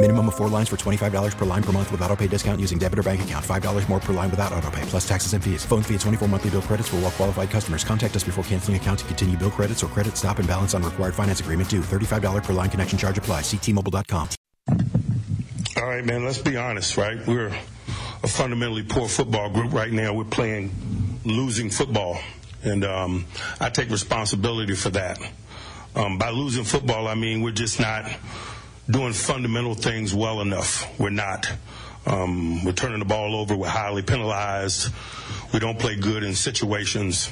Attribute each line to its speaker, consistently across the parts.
Speaker 1: Minimum of four lines for $25 per line per month with auto pay discount using debit or bank account. $5 more per line without auto pay, plus taxes and fees. Phone fee at 24 monthly bill credits for all well qualified customers. Contact us before canceling account to continue bill credits or credit stop and balance on required finance agreement due. $35 per line connection charge apply. Ctmobile.com.
Speaker 2: All right, man, let's be honest, right? We're a fundamentally poor football group right now. We're playing losing football. And um, I take responsibility for that. Um, by losing football, I mean we're just not doing fundamental things well enough. We're not. Um, we're turning the ball over. We're highly penalized. We don't play good in situations.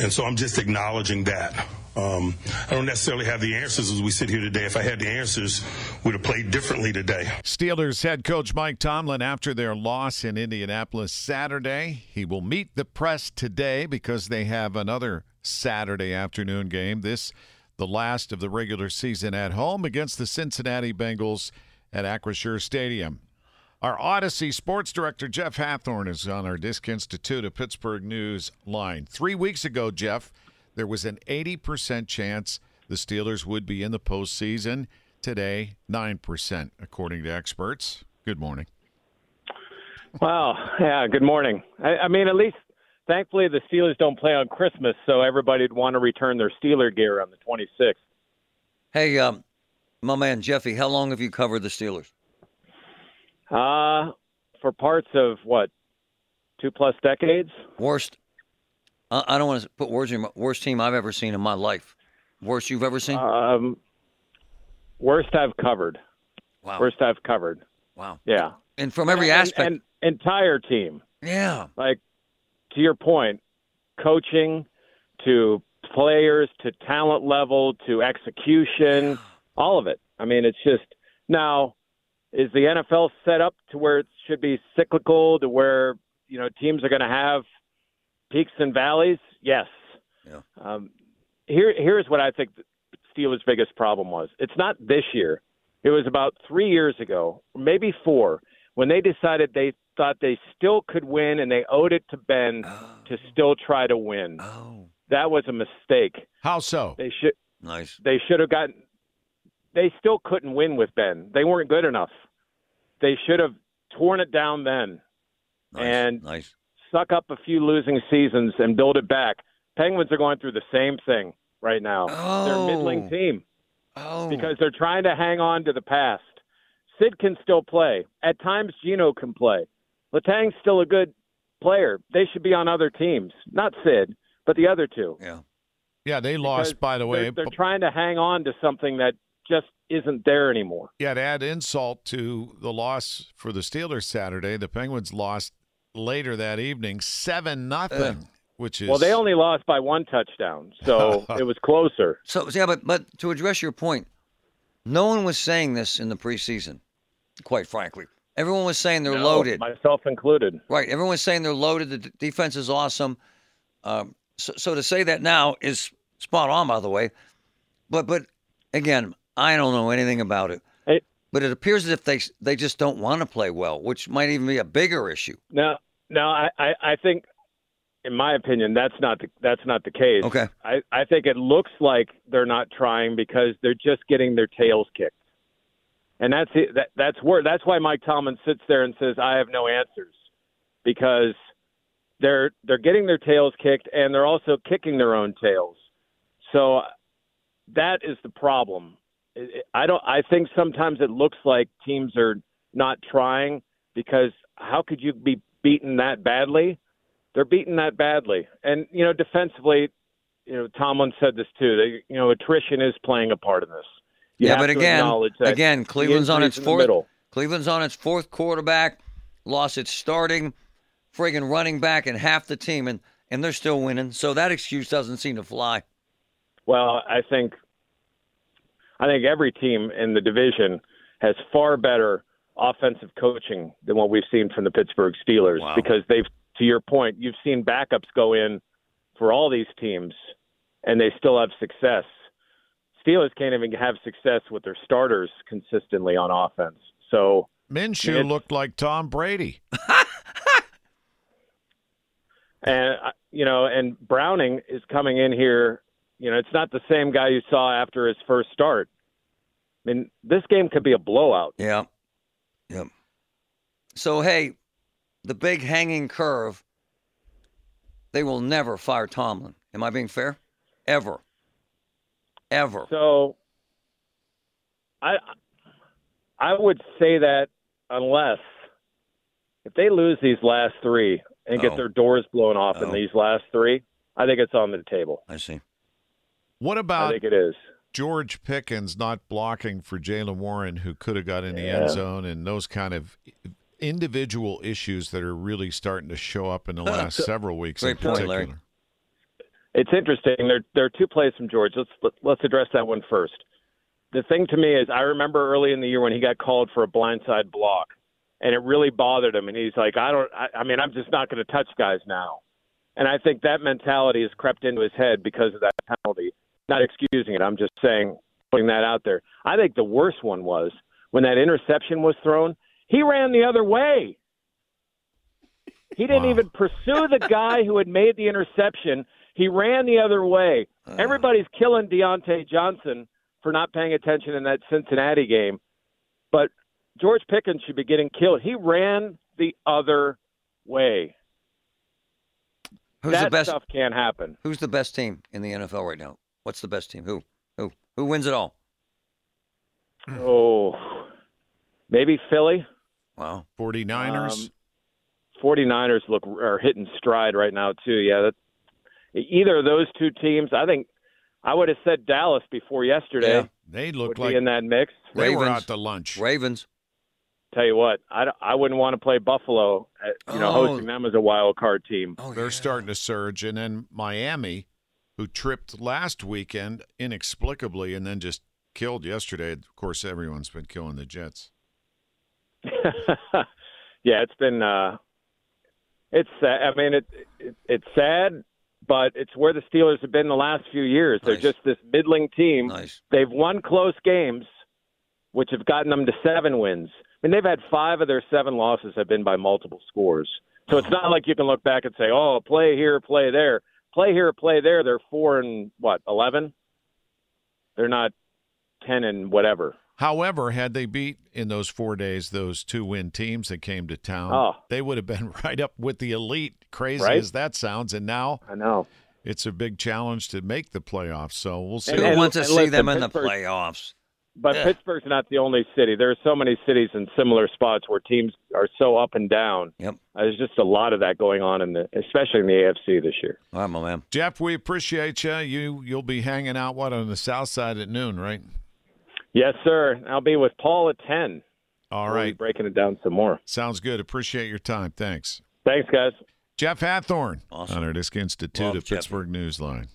Speaker 2: And so I'm just acknowledging that. Um, I don't necessarily have the answers as we sit here today. If I had the answers, we'd have played differently today.
Speaker 3: Steelers head coach Mike Tomlin, after their loss in Indianapolis Saturday, he will meet the press today because they have another Saturday afternoon game. This, the last of the regular season at home against the Cincinnati Bengals at Acrisure Stadium. Our Audacy sports director, Jeff Hathhorn, is on our Disc Institute of Pittsburgh News line. Three weeks ago, Jeff, there was an 80% chance the Steelers would be in the postseason. Today, 9%, according to experts. Good morning.
Speaker 4: Wow. Yeah, good morning. I, I mean, at least thankfully the Steelers don't play on Christmas, so everybody'd want to return their Steeler gear on the 26th.
Speaker 5: Hey, um, my man Jeffy, how long have you covered the Steelers?
Speaker 4: Uh, for parts of what, two plus decades?
Speaker 5: Worst. I, I don't want to put words in your worst team I've ever seen in my life. Worst you've ever seen?
Speaker 4: Um, worst I've covered.
Speaker 5: wow.
Speaker 4: Worst I've covered.
Speaker 5: Wow.
Speaker 4: Yeah.
Speaker 5: And from every
Speaker 4: And-
Speaker 5: aspect.
Speaker 4: And, entire team.
Speaker 5: yeah.
Speaker 4: Like, to your point, coaching to players to talent level to execution, all of it. I mean, it's just now is the NFL set up to where it should be cyclical to where you know teams are going to have peaks and valleys? Yes.
Speaker 5: Yeah.
Speaker 4: Um, here, here's what I think the Steelers' biggest problem was. It's not this year. It was about three years ago, maybe four, when they decided they thought they still could win and they owed it to Ben to oh. still try to win.
Speaker 5: Oh,
Speaker 4: That was a mistake.
Speaker 3: How so?
Speaker 4: They should
Speaker 5: nice.
Speaker 4: they should have gotten. They still couldn't win with Ben. They weren't good enough. They should have torn it down then,
Speaker 5: Nice.
Speaker 4: And-
Speaker 5: nice.
Speaker 4: suck up a few losing seasons, and build it back. Penguins are going through the same thing right now. They're a middling
Speaker 5: Oh.
Speaker 4: team
Speaker 5: Oh.
Speaker 4: because they're trying to hang on to the past. Sid can still play. At times, Gino can play. Letang's still a good player. They should be on other teams, not Sid, but the other two.
Speaker 5: yeah.
Speaker 3: Yeah, they
Speaker 4: Because
Speaker 3: lost, by the way.
Speaker 4: they're, they're trying to hang on to something that just isn't there anymore.
Speaker 3: Yeah, to add insult to the loss for the Steelers Saturday, the Penguins lost later that evening, seven nothing, which is
Speaker 4: Well, they only lost by one touchdown, so it was closer.
Speaker 5: So yeah, but but to address your point, no one was saying this in the preseason. Quite frankly, everyone was saying they're
Speaker 4: No,
Speaker 5: loaded.
Speaker 4: myself included.
Speaker 5: Right. Everyone was saying they're loaded. The d- defense is awesome. Um, so, so to say that now is spot on, by the way. But but again, I don't know anything about it.
Speaker 4: Hey.
Speaker 5: But it appears as if they they just don't want to play well, which might even be a bigger issue.
Speaker 4: No, no, I, I, I think, in my opinion, that's not the, that's not the case.
Speaker 5: Okay.
Speaker 4: I, I think it looks like they're not trying because they're just getting their tails kicked, and that's it, that, that's where that's why Mike Tomlin sits there and says, "I have no answers," because they're they're getting their tails kicked and they're also kicking their own tails. So that is the problem. I don't. I think sometimes it looks like teams are not trying because how could you be beaten that badly? they're beaten that badly. And you know, defensively, you know, Tomlin said this too. They, you know, attrition is playing a part in this. You
Speaker 5: yeah, but again, again, Cleveland's on its
Speaker 4: injuries in the
Speaker 5: fourth. Cleveland's on its fourth quarterback, lost its starting friggin' running back and half the team, and and they're still winning. So that excuse doesn't seem to fly.
Speaker 4: Well, I think I think every team in the division has far better offensive coaching than what we've seen from the Pittsburgh Steelers
Speaker 5: Wow.
Speaker 4: because they've to your point, you've seen backups go in for all these teams and they still have success. Steelers can't even have success with their starters consistently on offense. So
Speaker 3: Minshew
Speaker 4: It's-
Speaker 3: looked like Tom Brady.
Speaker 4: and uh, you know, and Browning is coming in here. You know, it's not the same guy you saw after his first start. I mean, this game could be a blowout.
Speaker 5: Yeah. Yep. So hey, the big hanging curve. They will never fire Tomlin. Am I being fair? Ever. Ever.
Speaker 4: So, I I would say that unless if they lose these last three and
Speaker 5: Oh.
Speaker 4: get their doors blown off
Speaker 5: Oh.
Speaker 4: in these last three, I think it's on the table.
Speaker 5: I see.
Speaker 3: What about?
Speaker 4: I think it is.
Speaker 3: George Pickens not blocking for Jaylen Warren, who could have got in the end zone, and those kind of individual issues that are really starting to show up in the last several weeks.
Speaker 5: Great
Speaker 3: in
Speaker 5: point,
Speaker 3: particular.
Speaker 5: Larry.
Speaker 4: It's interesting. There there are two plays from George. Let's let, let's address that one first. The thing to me is, I remember early in the year when he got called for a blindside block, and it really bothered him. And he's like, I don't. I, I mean, I'm just not going to touch guys now. And I think that mentality has crept into his head because of that penalty. Not excusing it. I'm just saying, putting that out there. I think the worst one was when that interception was thrown. He ran the other way. He didn't
Speaker 3: Wow.
Speaker 4: even pursue the guy who had made the interception. He ran the other way. Everybody's killing Diontae Johnson for not paying attention in that Cincinnati game, but George Pickens should be getting killed. He ran the other way.
Speaker 5: Who's
Speaker 4: that
Speaker 5: the best?
Speaker 4: stuff can't happen.
Speaker 5: Who's the best team in the NFL right now? What's the best team? Who? Who? Who wins it all?
Speaker 4: Oh, maybe Philly.
Speaker 5: Wow.
Speaker 3: 49ers.
Speaker 4: Um, 49ers look are hitting stride right now too. Yeah, that, either of those two teams. I think I would have said Dallas before yesterday
Speaker 5: Yeah.
Speaker 3: they
Speaker 4: would
Speaker 3: look
Speaker 4: be
Speaker 3: like
Speaker 4: in that mix.
Speaker 3: they were
Speaker 5: Ravens.
Speaker 3: out to lunch.
Speaker 5: Ravens.
Speaker 4: Tell you what, I, I wouldn't want to play Buffalo. uh, You know,
Speaker 5: Oh.
Speaker 4: hosting them as a wild card team.
Speaker 5: Oh,
Speaker 3: They're
Speaker 5: yeah.
Speaker 3: starting to surge, and then Miami, who tripped last weekend inexplicably and then just killed yesterday. Of course, everyone's been killing the Jets.
Speaker 4: yeah, it's been uh it's sad. I mean it, it it's sad, but it's where the Steelers have been the last few years. They're just this middling team.
Speaker 5: Nice.
Speaker 4: They've won close games which have gotten them to 7 wins. I mean they've had 5 of their 7 losses have been by multiple scores. So it's not like you can look back and say, "Oh, play here, play there." Play here, play there. They're 4 and what, 11? They're not 10 and whatever.
Speaker 3: However, had they beat in those four days those two win teams that came to town,
Speaker 4: Oh.
Speaker 3: they would have been right up with the elite, crazy
Speaker 4: Right?
Speaker 3: as that sounds. And now
Speaker 4: I know.
Speaker 3: it's a big challenge to make the playoffs. So we'll see.
Speaker 4: And-
Speaker 5: Who wants to see
Speaker 4: listen,
Speaker 5: them in the playoffs?
Speaker 4: But
Speaker 5: Yeah.
Speaker 4: Pittsburgh's not the only city. There are so many cities in similar spots where teams are so up and down.
Speaker 5: Yep.
Speaker 4: There's just a lot of that going on in the, especially in the AFC this year.
Speaker 5: All right, my man.
Speaker 3: Jeff, we appreciate you. You you'll be hanging out what on the south side at noon, right?
Speaker 4: Yes, sir. I'll be with Paul at ten.
Speaker 3: All
Speaker 4: We'll be breaking it down some more.
Speaker 3: sounds good. Appreciate your time. Thanks,
Speaker 4: Thanks, guys.
Speaker 3: Jeff Hathhorn
Speaker 5: Awesome.
Speaker 3: on our Disc Institute
Speaker 5: Love
Speaker 3: of
Speaker 5: Jeffy.
Speaker 3: Pittsburgh Newsline.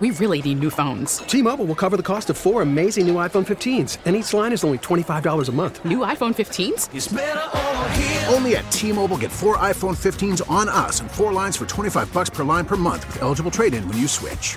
Speaker 6: We really need new phones.
Speaker 7: T-Mobile will cover the cost of four amazing new iPhone 15s, and each line is only $25 a month.
Speaker 6: New iPhone 15s?
Speaker 8: Only at T-Mobile, get four iPhone 15s on us and four lines for 25 bucks per line per month with eligible trade-in when you switch.